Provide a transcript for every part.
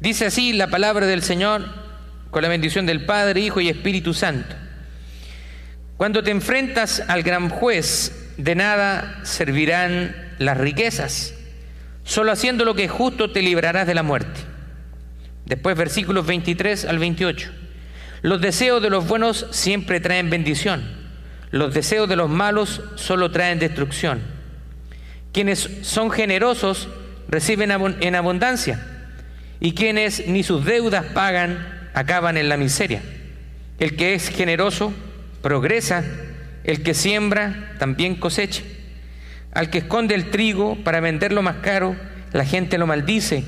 Dice así la palabra del Señor con la bendición del Padre, Hijo y Espíritu Santo. Cuando te enfrentas al gran juez, de nada servirán las riquezas. Solo haciendo lo que es justo te librarás de la muerte. Después versículos 23 al 28. Los deseos de los buenos siempre traen bendición. Los deseos de los malos solo traen destrucción. Quienes son generosos reciben en abundancia y quienes ni sus deudas pagan acaban en la miseria. El que es generoso progresa, el que siembra también cosecha. Al que esconde el trigo para venderlo más caro, la gente lo maldice.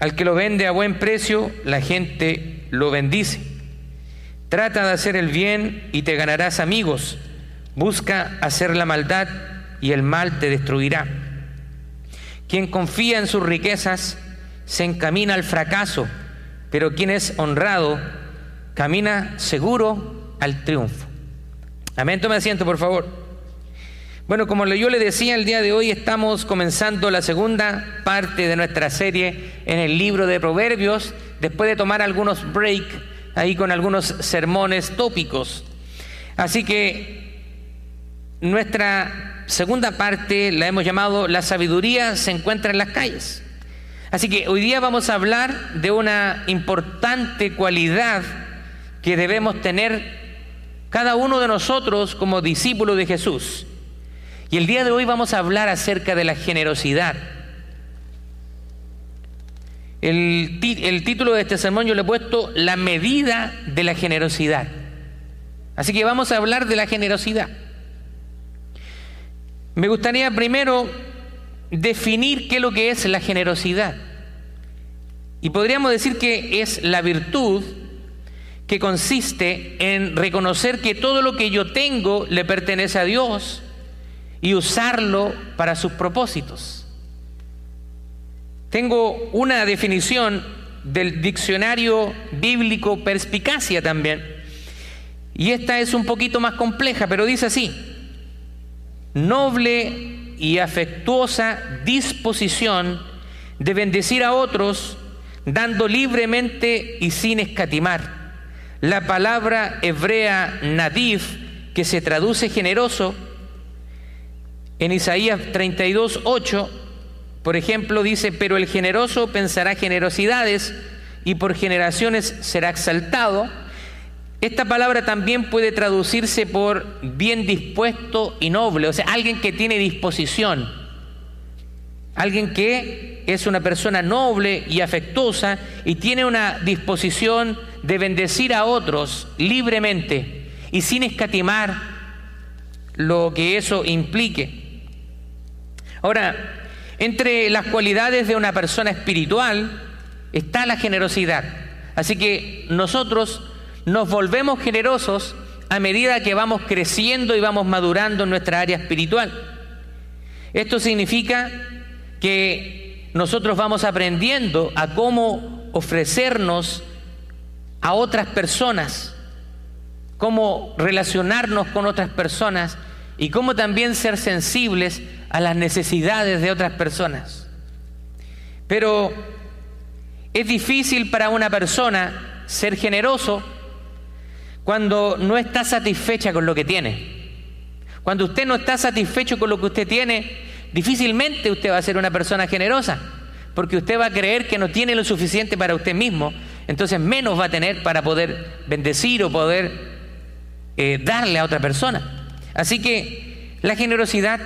Al que lo vende a buen precio, la gente lo bendice. Trata de hacer el bien y te ganarás amigos. Busca hacer la maldad y el mal te destruirá. Quien confía en sus riquezas se encamina al fracaso, pero quien es honrado camina seguro al triunfo. Amén, tome asiento, por favor. Bueno, como yo le decía, el día de hoy estamos comenzando la segunda parte de nuestra serie en el libro de Proverbios, después de tomar algunos breaks ahí con algunos sermones tópicos. Así que nuestra segunda parte la hemos llamado La sabiduría se encuentra en las calles. Así que hoy día vamos a hablar de una importante cualidad que debemos tener cada uno de nosotros como discípulos de Jesús. Y el día de hoy vamos a hablar acerca de la generosidad. El, el, título de este sermón yo le he puesto La medida de la generosidad. Así que vamos a hablar de la generosidad. Me gustaría primero definir qué es lo que es la generosidad. Y podríamos decir que es la virtud que consiste en reconocer que todo lo que yo tengo le pertenece a Dios y usarlo para sus propósitos. Tengo una definición del diccionario bíblico perspicacia también. Y esta es un poquito más compleja, pero dice así, noble y afectuosa disposición de bendecir a otros dando libremente y sin escatimar. La palabra hebrea nadif, que se traduce generoso, en Isaías 32, 8, por ejemplo, dice, pero el generoso pensará generosidades y por generaciones será exaltado. Esta palabra también puede traducirse por bien dispuesto y noble, o sea, alguien que tiene disposición, alguien que es una persona noble y afectuosa y tiene una disposición de bendecir a otros libremente y sin escatimar lo que eso implique. Ahora, entre las cualidades de una persona espiritual está la generosidad. Así que nosotros nos volvemos generosos a medida que vamos creciendo y vamos madurando en nuestra área espiritual. Esto significa que nosotros vamos aprendiendo a cómo ofrecernos a otras personas, cómo relacionarnos con otras personas y cómo también ser sensibles a las necesidades de otras personas. Pero es difícil para una persona ser generoso cuando no está satisfecha con lo que tiene. Cuando usted no está satisfecho con lo que usted tiene, difícilmente usted va a ser una persona generosa, porque usted va a creer que no tiene lo suficiente para usted mismo, entonces menos va a tener para poder bendecir o poder eh, darle a otra persona. Así que la generosidad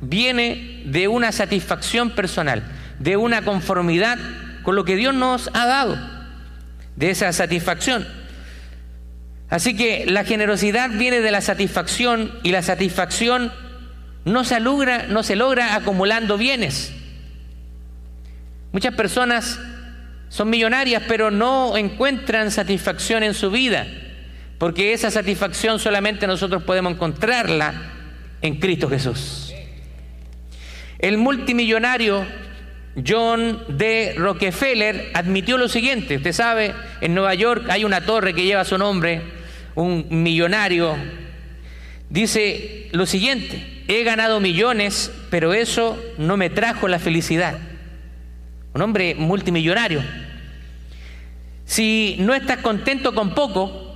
viene de una satisfacción personal, de una conformidad con lo que Dios nos ha dado, de esa satisfacción. Así que la generosidad viene de la satisfacción y la satisfacción no se logra, no se logra acumulando bienes. Muchas personas son millonarias pero no encuentran satisfacción en su vida, porque esa satisfacción solamente nosotros podemos encontrarla en Cristo Jesús. El multimillonario John D. Rockefeller admitió lo siguiente, usted sabe, en Nueva York hay una torre que lleva su nombre, un millonario, dice lo siguiente, he ganado millones, pero eso no me trajo la felicidad. un hombre multimillonario. Si no estás contento con poco,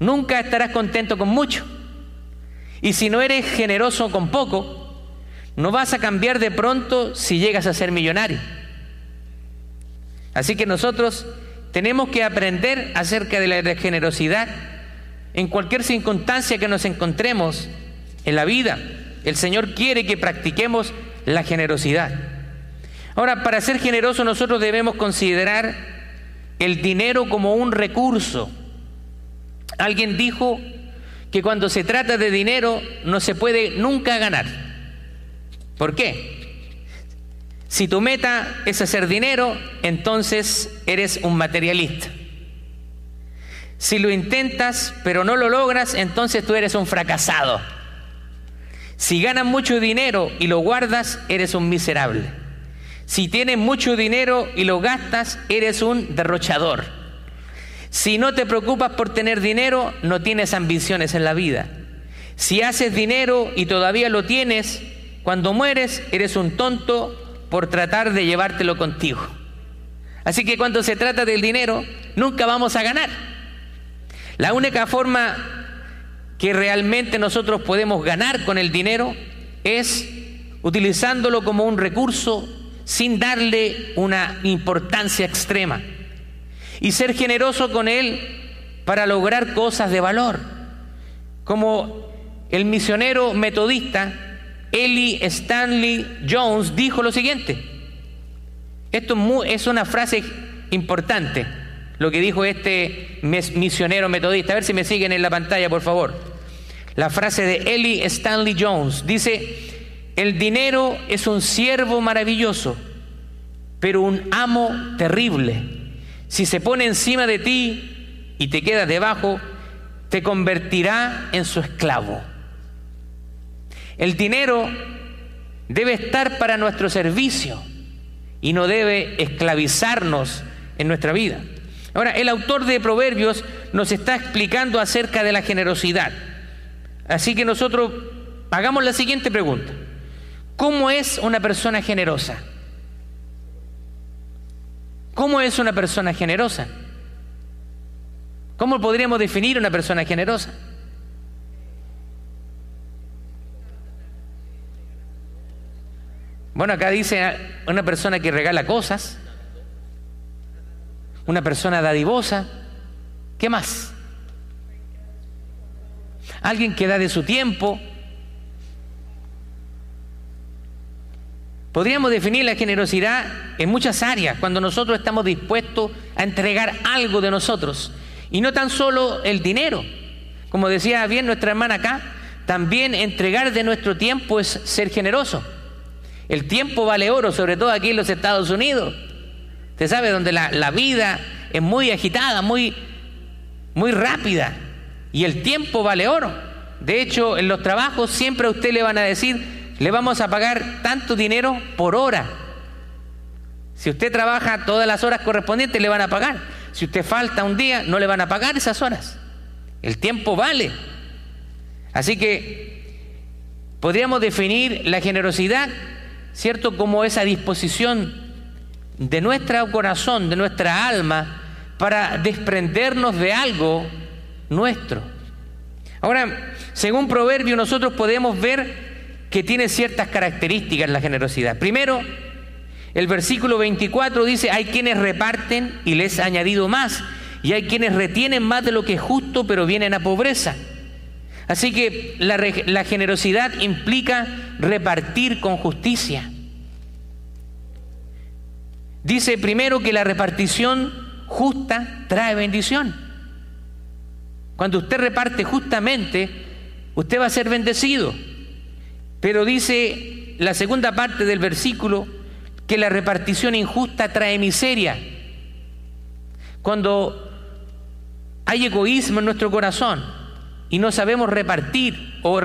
nunca estarás contento con mucho. Y si no eres generoso con poco, no vas a cambiar de pronto si llegas a ser millonario. Así que nosotros tenemos que aprender acerca de la generosidad en cualquier circunstancia que nos encontremos en la vida. El Señor quiere que practiquemos la generosidad. Ahora, para ser generosos nosotros debemos considerar el dinero como un recurso. Alguien dijo que cuando se trata de dinero no se puede nunca ganar. ¿Por qué? Si tu meta es hacer dinero, entonces eres un materialista. Si lo intentas pero no lo logras, entonces tú eres un fracasado. Si ganas mucho dinero y lo guardas, eres un miserable. Si tienes mucho dinero y lo gastas, eres un derrochador. Si no te preocupas por tener dinero, no tienes ambiciones en la vida. Si haces dinero y todavía lo tienes, cuando mueres eres un tonto por tratar de llevártelo contigo. Así que cuando se trata del dinero, nunca vamos a ganar. La única forma que realmente nosotros podemos ganar con el dinero es utilizándolo como un recurso sin darle una importancia extrema y ser generoso con Él para lograr cosas de valor. Como el misionero metodista Eli Stanley Jones dijo lo siguiente. Esto es una frase importante, lo que dijo este misionero metodista. A ver si me siguen en la pantalla, por favor. La frase de Eli Stanley Jones dice, el dinero es un siervo maravilloso, pero un amo terrible. Si se pone encima de ti y te quedas debajo, te convertirá en su esclavo. El dinero debe estar para nuestro servicio y no debe esclavizarnos en nuestra vida. Ahora, el autor de Proverbios nos está explicando acerca de la generosidad. Así que nosotros hagamos la siguiente pregunta. ¿Cómo es una persona generosa? ¿Cómo es una persona generosa? ¿Cómo podríamos definir una persona generosa? Bueno, acá dice una persona que regala cosas, una persona dadivosa, ¿qué más? Alguien que da de su tiempo, Podríamos definir la generosidad en muchas áreas, cuando nosotros estamos dispuestos a entregar algo de nosotros. Y no tan solo el dinero. Como decía bien nuestra hermana acá, también entregar de nuestro tiempo es ser generoso. El tiempo vale oro, sobre todo aquí en los Estados Unidos. Usted sabe, donde la, la vida es muy agitada, muy, muy rápida. Y el tiempo vale oro. De hecho, en los trabajos siempre a usted le van a decir, le vamos a pagar tanto dinero por hora. Si usted trabaja todas las horas correspondientes, le van a pagar. Si usted falta un día, no le van a pagar esas horas. El tiempo vale. Así que podríamos definir la generosidad, ¿cierto?, como esa disposición de nuestro corazón, de nuestra alma, para desprendernos de algo nuestro. Ahora, según Proverbio, nosotros podemos ver que tiene ciertas características la generosidad. Primero, el versículo 24 dice, hay quienes reparten y les ha añadido más, y hay quienes retienen más de lo que es justo, pero vienen a pobreza. Así que la, generosidad implica repartir con justicia. Dice primero que la repartición justa trae bendición. Cuando usted reparte justamente, usted va a ser bendecido. Pero dice la segunda parte del versículo que la repartición injusta trae miseria. Cuando hay egoísmo en nuestro corazón y no sabemos repartir o,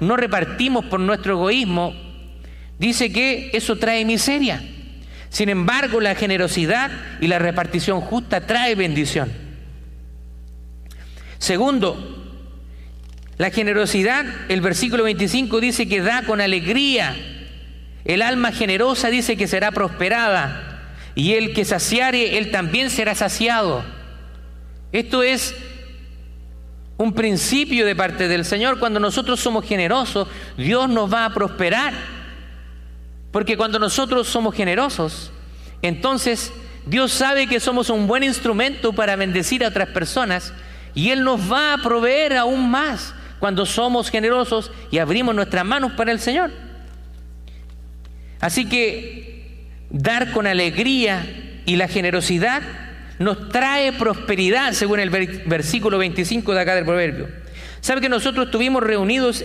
no repartimos por nuestro egoísmo, dice que eso trae miseria. Sin embargo, la generosidad y la repartición justa trae bendición. Segundo, la generosidad, el versículo 25 dice que da con alegría El alma generosa dice que será prosperada y el que saciare, él también será saciado. Esto es un principio de parte del Señor. Cuando nosotros somos generosos, Dios nos va a prosperar. Porque cuando nosotros somos generosos, entonces Dios sabe que somos un buen instrumento para bendecir a otras personas y Él nos va a proveer aún más cuando somos generosos y abrimos nuestras manos para el Señor. Así que dar con alegría y la generosidad nos trae prosperidad, según el versículo 25 de acá del proverbio. ¿Sabe que nosotros estuvimos reunidos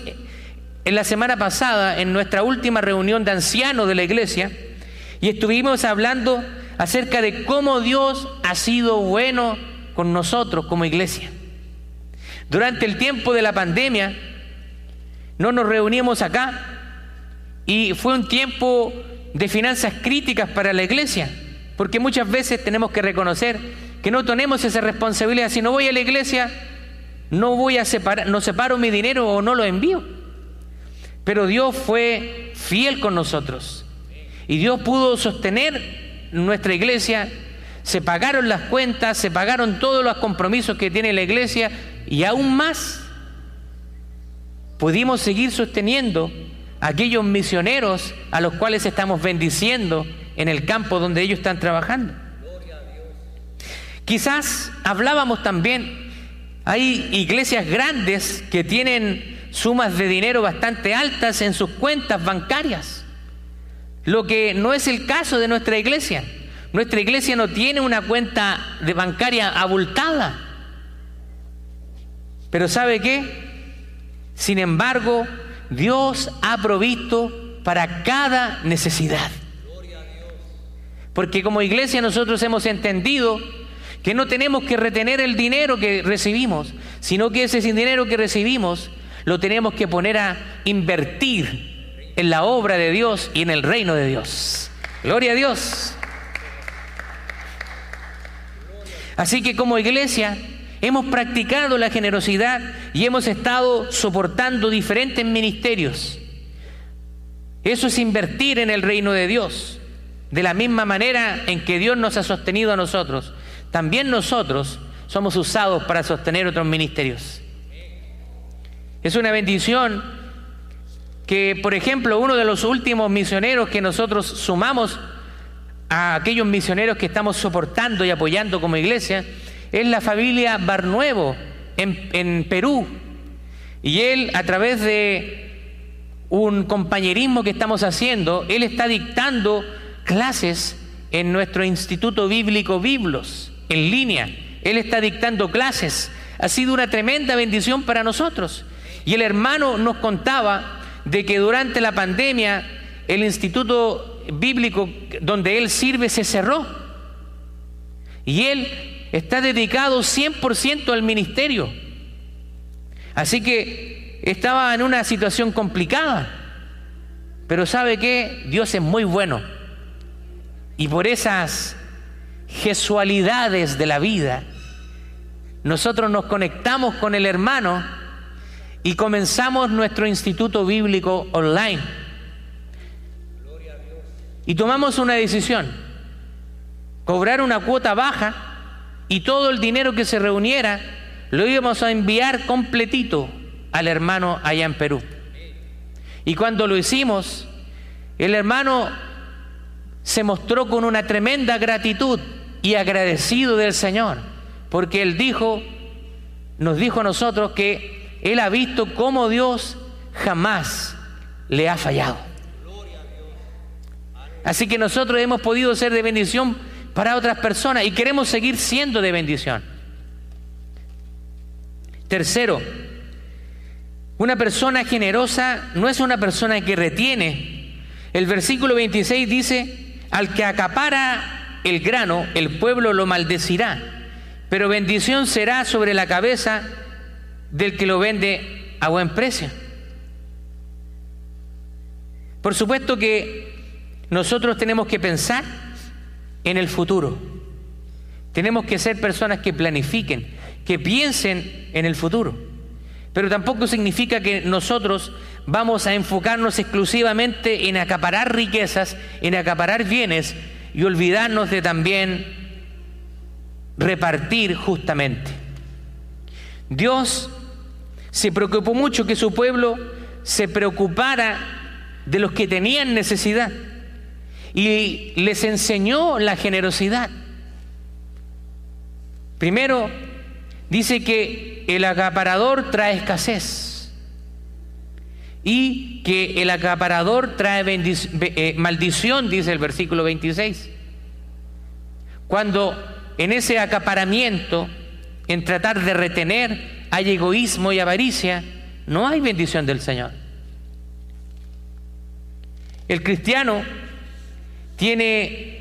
en la semana pasada, en nuestra última reunión de ancianos de la iglesia, y estuvimos hablando acerca de cómo Dios ha sido bueno con nosotros como iglesia? Durante el tiempo de la pandemia, no nos reunimos acá, y fue un tiempo de finanzas críticas para la iglesia, porque muchas veces tenemos que reconocer que no tenemos esa responsabilidad. Si no voy a la iglesia, no voy a separar, no separo mi dinero o no lo envío. Pero Dios fue fiel con nosotros y Dios pudo sostener nuestra iglesia. Se pagaron las cuentas, se pagaron todos los compromisos que tiene la iglesia y aún más pudimos seguir sosteniendo aquellos misioneros a los cuales estamos bendiciendo en el campo donde ellos están trabajando. Quizás hablábamos también, hay iglesias grandes que tienen sumas de dinero bastante altas en sus cuentas bancarias, lo que no es el caso de nuestra iglesia. Nuestra iglesia no tiene una cuenta de bancaria abultada. Pero ¿sabe qué? Sin embargo, Dios ha provisto para cada necesidad. Porque como iglesia nosotros hemos entendido que no tenemos que retener el dinero que recibimos, sino que ese dinero que recibimos lo tenemos que poner a invertir en la obra de Dios y en el reino de Dios. Gloria a Dios. Así que como iglesia Hemos practicado la generosidad y hemos estado soportando diferentes ministerios. Eso es invertir en el reino de Dios. De la misma manera en que Dios nos ha sostenido a nosotros, también nosotros somos usados para sostener otros ministerios. Es una bendición que, por ejemplo, uno de los últimos misioneros que nosotros sumamos a aquellos misioneros que estamos soportando y apoyando como iglesia, es la familia Barnuevo en, en Perú. Y él, a través de un compañerismo que estamos haciendo, él está dictando clases en nuestro Instituto Bíblico Biblos, en línea. Él está dictando clases. Ha sido una tremenda bendición para nosotros. Y el hermano nos contaba de que durante la pandemia el Instituto Bíblico donde él sirve se cerró. Y él está dedicado 100% al ministerio. Así que estaba en una situación complicada. Pero sabe que Dios es muy bueno. Y por esas gesualidades de la vida, nosotros nos conectamos con el hermano y comenzamos nuestro instituto bíblico online. Y tomamos una decisión, cobrar una cuota baja y todo el dinero que se reuniera lo íbamos a enviar completito al hermano allá en Perú. Y cuando lo hicimos, el hermano se mostró con una tremenda gratitud y agradecido del Señor, porque él dijo, nos dijo a nosotros que él ha visto cómo Dios jamás le ha fallado. Así que nosotros hemos podido ser de bendición para otras personas y queremos seguir siendo de bendición. Tercero, una persona generosa no es una persona que retiene. El versículo 26 dice, al que acapara el grano, el pueblo lo maldecirá, pero bendición será sobre la cabeza del que lo vende a buen precio. Por supuesto que nosotros tenemos que pensar en el futuro. Tenemos que ser personas que planifiquen, que piensen en el futuro. Pero tampoco significa que nosotros vamos a enfocarnos exclusivamente en acaparar riquezas, en acaparar bienes y olvidarnos de también repartir justamente. Dios se preocupó mucho que su pueblo se preocupara de los que tenían necesidad y les enseñó la generosidad. Primero, dice que el acaparador trae escasez y que el acaparador trae eh, maldición, dice el versículo 26. Cuando en ese acaparamiento, en tratar de retener, hay egoísmo y avaricia, no hay bendición del Señor. El cristiano tiene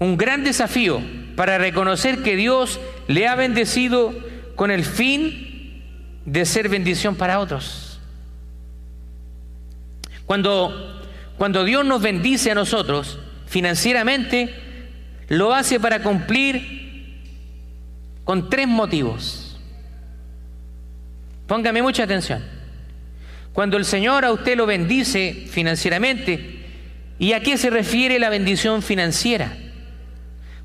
un gran desafío para reconocer que Dios le ha bendecido con el fin de ser bendición para otros. Cuando, cuando Dios nos bendice a nosotros financieramente, lo hace para cumplir con tres motivos. Póngame mucha atención. Cuando el Señor a usted lo bendice financieramente, ¿y a qué se refiere la bendición financiera?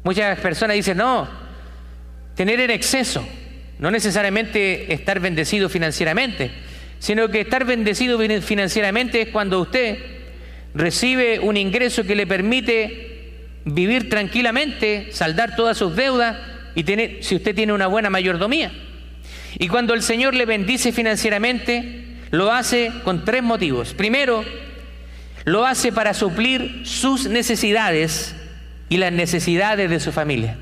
Muchas personas dicen, no, tener en exceso, no necesariamente estar bendecido financieramente, sino que estar bendecido financieramente es cuando usted recibe un ingreso que le permite vivir tranquilamente, saldar todas sus deudas y tener, si usted tiene una buena mayordomía. Y cuando el Señor le bendice financieramente, lo hace con tres motivos. Primero, lo hace para suplir sus necesidades y las necesidades de su familia.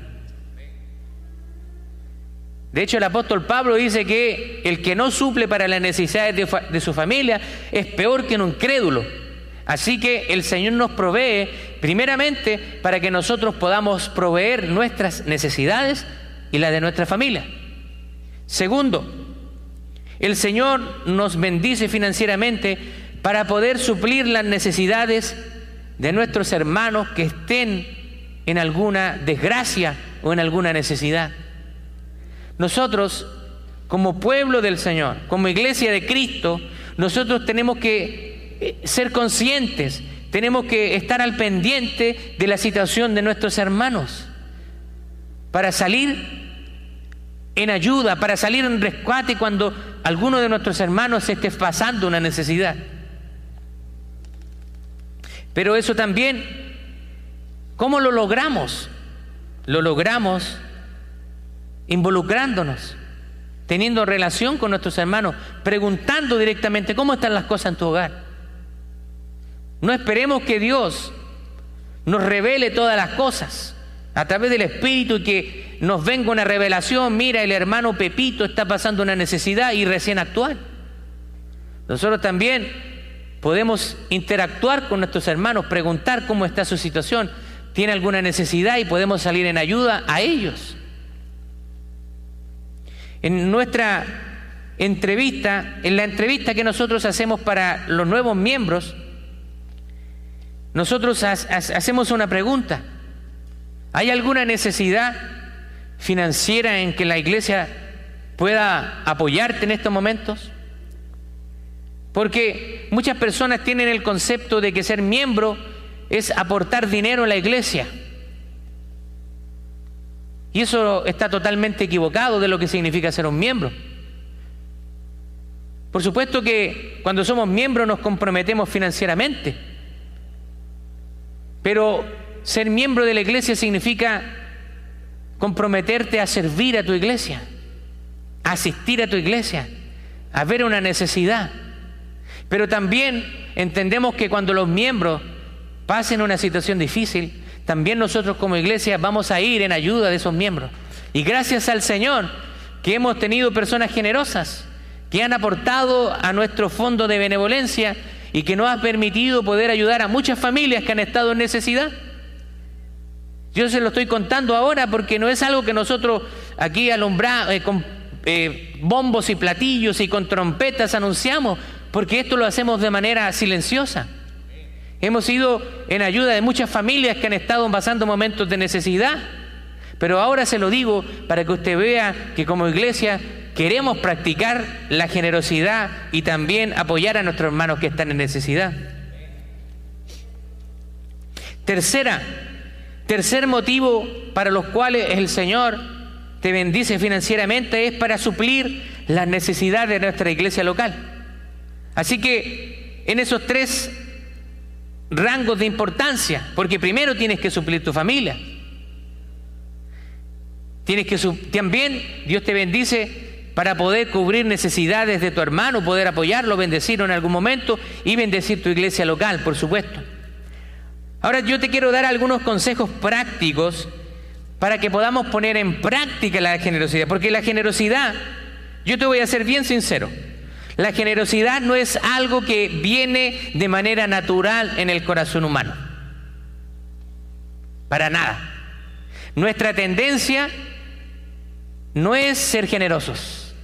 De hecho, el apóstol Pablo dice que el que no suple para las necesidades de, su familia es peor que un incrédulo. Así que el Señor nos provee primeramente para que nosotros podamos proveer nuestras necesidades y las de nuestra familia. Segundo, el Señor nos bendice financieramente para poder suplir las necesidades de nuestros hermanos que estén en alguna desgracia o en alguna necesidad. Nosotros, como pueblo del Señor, como iglesia de Cristo, nosotros tenemos que eh, ser conscientes, tenemos que estar al pendiente de la situación de nuestros hermanos para salir en ayuda, para salir en rescate cuando alguno de nuestros hermanos esté pasando una necesidad. Pero eso también, ¿cómo lo logramos? Lo logramos involucrándonos, teniendo relación con nuestros hermanos, preguntando directamente cómo están las cosas en tu hogar. No esperemos que Dios nos revele todas las cosas a través del Espíritu y que nos venga una revelación, mira, el hermano Pepito está pasando una necesidad y recién actuar. Nosotros también podemos interactuar con nuestros hermanos, preguntar cómo está su situación, tiene alguna necesidad y podemos salir en ayuda a ellos. En nuestra entrevista, en la entrevista que nosotros hacemos para los nuevos miembros, nosotros hacemos una pregunta. ¿Hay alguna necesidad financiera en que la iglesia pueda apoyarte en estos momentos? Porque muchas personas tienen el concepto de que ser miembro es aportar dinero a la iglesia. Y eso está totalmente equivocado de lo que significa ser un miembro. Por supuesto que cuando somos miembros nos comprometemos financieramente pero ser miembro de la iglesia significa comprometerte a servir a tu iglesia, asistir a tu iglesia, a ver una necesidad. Pero también entendemos que cuando los miembros pasen una situación difícil, también nosotros como iglesia vamos a ir en ayuda de esos miembros. Y gracias al Señor que hemos tenido personas generosas que han aportado a nuestro fondo de benevolencia y que nos ha permitido poder ayudar a muchas familias que han estado en necesidad. Yo se lo estoy contando ahora porque no es algo que nosotros aquí alumbramos eh, con eh, bombos y platillos y con trompetas anunciamos, porque esto lo hacemos de manera silenciosa. Hemos ido en ayuda de muchas familias que han estado pasando momentos de necesidad, pero ahora se lo digo para que usted vea que como iglesia queremos practicar la generosidad y también apoyar a nuestros hermanos que están en necesidad. Tercera, tercer motivo para los cuales el Señor te bendice financieramente es para suplir las necesidades de nuestra iglesia local. Así que en esos tres rangos de importancia, porque primero tienes que suplir tu familia. Tienes que también Dios te bendice para poder cubrir necesidades de tu hermano, poder apoyarlo, bendecirlo en algún momento y bendecir tu iglesia local, por supuesto. Ahora yo te quiero dar algunos consejos prácticos para que podamos poner en práctica la generosidad, porque la generosidad, yo te voy a ser bien sincero, la generosidad no es algo que viene de manera natural en el corazón humano. Para nada. Nuestra tendencia no es ser generosos.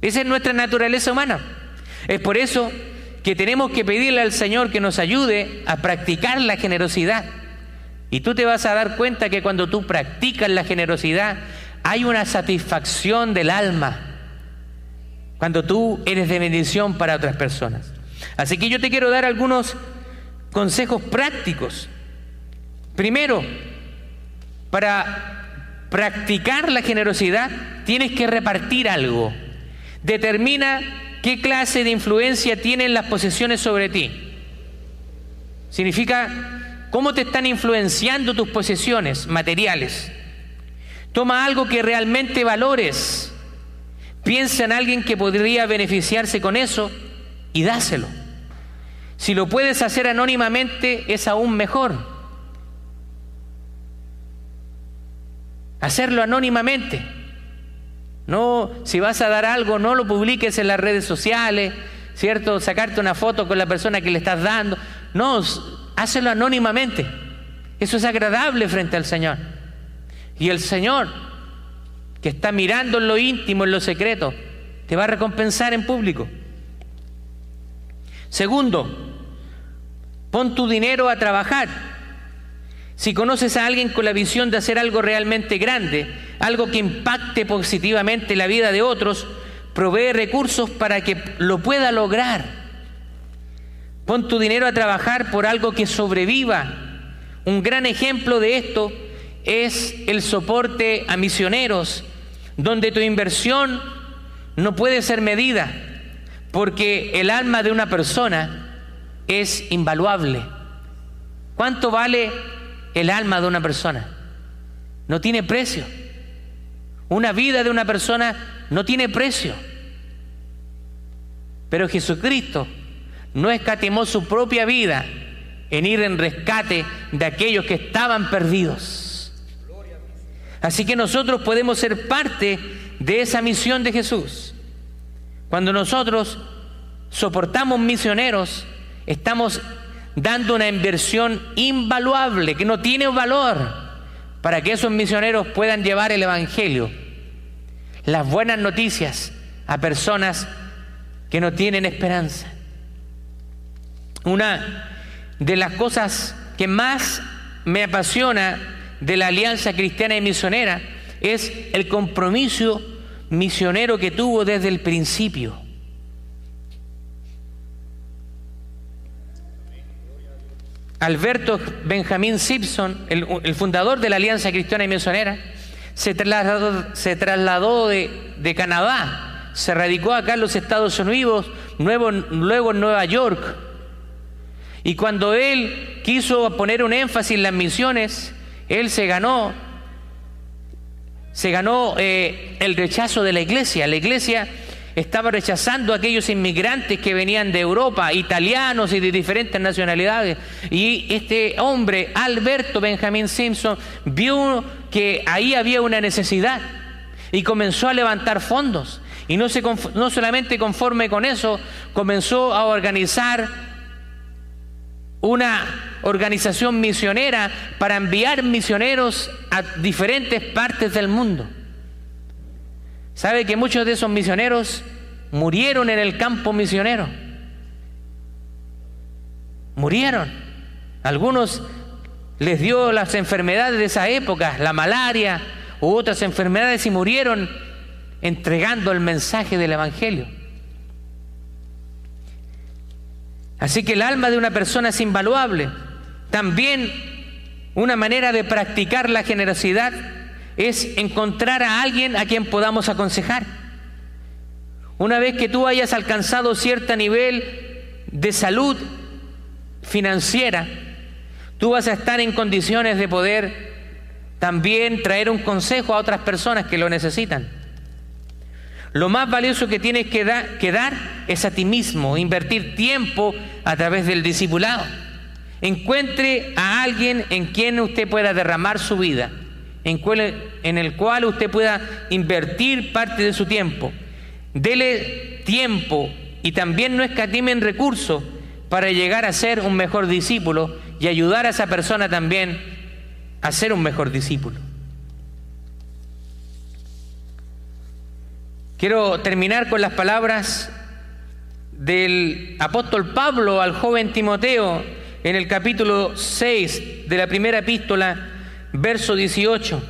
Esa es nuestra naturaleza humana. Es por eso que tenemos que pedirle al Señor que nos ayude a practicar la generosidad. Y tú te vas a dar cuenta que cuando tú practicas la generosidad hay una satisfacción del alma cuando tú eres de bendición para otras personas. Así que yo te quiero dar algunos consejos prácticos. Primero, para practicar la generosidad tienes que repartir algo. Determina qué clase de influencia tienen las posesiones sobre ti. Significa cómo te están influenciando tus posesiones materiales. Toma algo que realmente valores Piensa en alguien que podría beneficiarse con eso y dáselo. Si lo puedes hacer anónimamente es aún mejor. Hacerlo anónimamente. No, si vas a dar algo, no lo publiques en las redes sociales, ¿cierto? Sacarte una foto con la persona que le estás dando. No, hácelo anónimamente. Eso es agradable frente al Señor. Y el Señor que está mirando en lo íntimo, en lo secreto, te va a recompensar en público. Segundo, pon tu dinero a trabajar. Si conoces a alguien con la visión de hacer algo realmente grande, algo que impacte positivamente la vida de otros, provee recursos para que lo pueda lograr. Pon tu dinero a trabajar por algo que sobreviva. Un gran ejemplo de esto es el soporte a misioneros, donde tu inversión no puede ser medida, porque el alma de una persona es invaluable. ¿Cuánto vale el alma de una persona? No tiene precio. Una vida de una persona no tiene precio. Pero Jesucristo no escatimó su propia vida en ir en rescate de aquellos que estaban perdidos. Así que nosotros podemos ser parte de esa misión de Jesús. Cuando nosotros soportamos misioneros, estamos dando una inversión invaluable, que no tiene valor, para que esos misioneros puedan llevar el Evangelio, las buenas noticias a personas que no tienen esperanza. Una de las cosas que más me apasiona de la Alianza Cristiana y Misionera es el compromiso misionero que tuvo desde el principio. Alberto Benjamín Simpson, el, fundador de la Alianza Cristiana y Misionera, se trasladó, de, Canadá, se radicó acá en los Estados Unidos, luego en Nueva York. Y cuando él quiso poner un énfasis en las misiones, él se ganó, se ganó eh, el rechazo de la iglesia. La iglesia estaba rechazando a aquellos inmigrantes que venían de Europa, italianos y de diferentes nacionalidades. Y este hombre, Alberto Benjamin Simpson, vio que ahí había una necesidad y comenzó a levantar fondos. Y no, se, no solamente conforme con eso, comenzó a organizar una organización misionera para enviar misioneros a diferentes partes del mundo. ¿Sabe que muchos de esos misioneros murieron en el campo misionero? Murieron. Algunos les dio las enfermedades de esa época, la malaria u otras enfermedades y murieron entregando el mensaje del Evangelio. Así que el alma de una persona es invaluable. También una manera de practicar la generosidad es encontrar a alguien a quien podamos aconsejar. Una vez que tú hayas alcanzado cierto nivel de salud financiera, tú vas a estar en condiciones de poder también traer un consejo a otras personas que lo necesitan. Lo más valioso que tienes que, dar es a ti mismo, invertir tiempo a través del discipulado. Encuentre a alguien en quien usted pueda derramar su vida, en, el cual usted pueda invertir parte de su tiempo. Dele tiempo y también no escatimen recursos para llegar a ser un mejor discípulo y ayudar a esa persona también a ser un mejor discípulo. Quiero terminar con las palabras del apóstol Pablo al joven Timoteo en el capítulo 6 de la primera epístola, verso 18.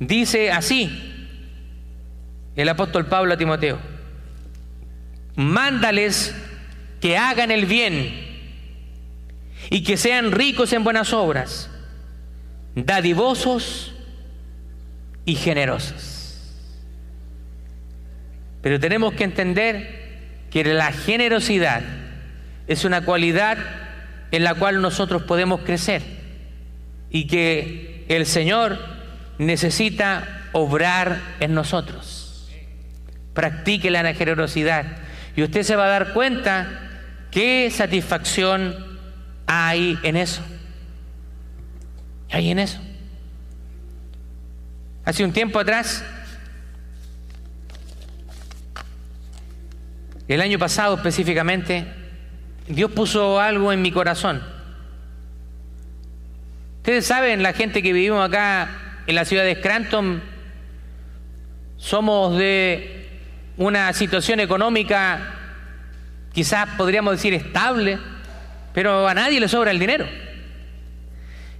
Dice así el apóstol Pablo a Timoteo, mándales que hagan el bien y que sean ricos en buenas obras, dadivosos y generosos. Pero tenemos que entender que la generosidad es una cualidad en la cual nosotros podemos crecer y que el Señor necesita obrar en nosotros. Practique la generosidad y usted se va a dar cuenta qué satisfacción hay en eso. Hay en eso. Hace un tiempo atrás El año pasado específicamente, Dios puso algo en mi corazón. Ustedes saben, la gente que vivimos acá en la ciudad de Scranton, somos de una situación económica, quizás podríamos decir estable, pero a nadie le sobra el dinero.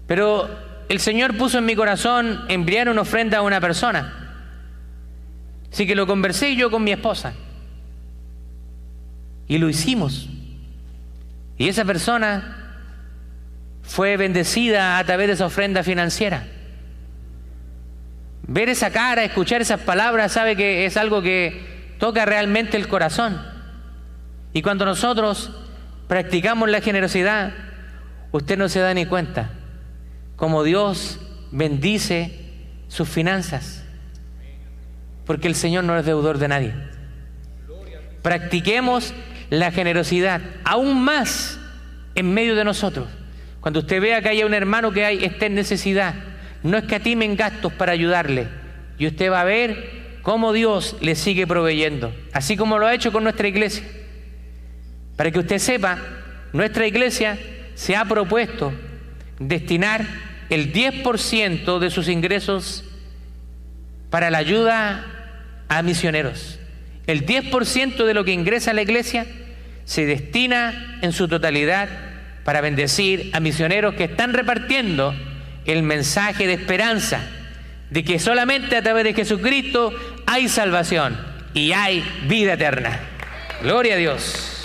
Pero el Señor puso en mi corazón enviar una ofrenda a una persona. Así que lo conversé yo con mi esposa. Y lo hicimos. Y esa persona fue bendecida a través de esa ofrenda financiera. Ver esa cara, escuchar esas palabras, sabe que es algo que toca realmente el corazón. Y cuando nosotros practicamos la generosidad, usted no se da ni cuenta como Dios bendice sus finanzas. Porque el Señor no es deudor de nadie. Practiquemos la generosidad aún más en medio de nosotros. Cuando usted vea que haya un hermano que hay, esté en necesidad, no escatimen gastos para ayudarle. Y usted va a ver cómo Dios le sigue proveyendo, así como lo ha hecho con nuestra iglesia. Para que usted sepa, nuestra iglesia se ha propuesto destinar el 10% de sus ingresos para la ayuda a misioneros. El 10% de lo que ingresa a la iglesia se destina en su totalidad para bendecir a misioneros que están repartiendo el mensaje de esperanza, de que solamente a través de Jesucristo hay salvación y hay vida eterna. Gloria a Dios.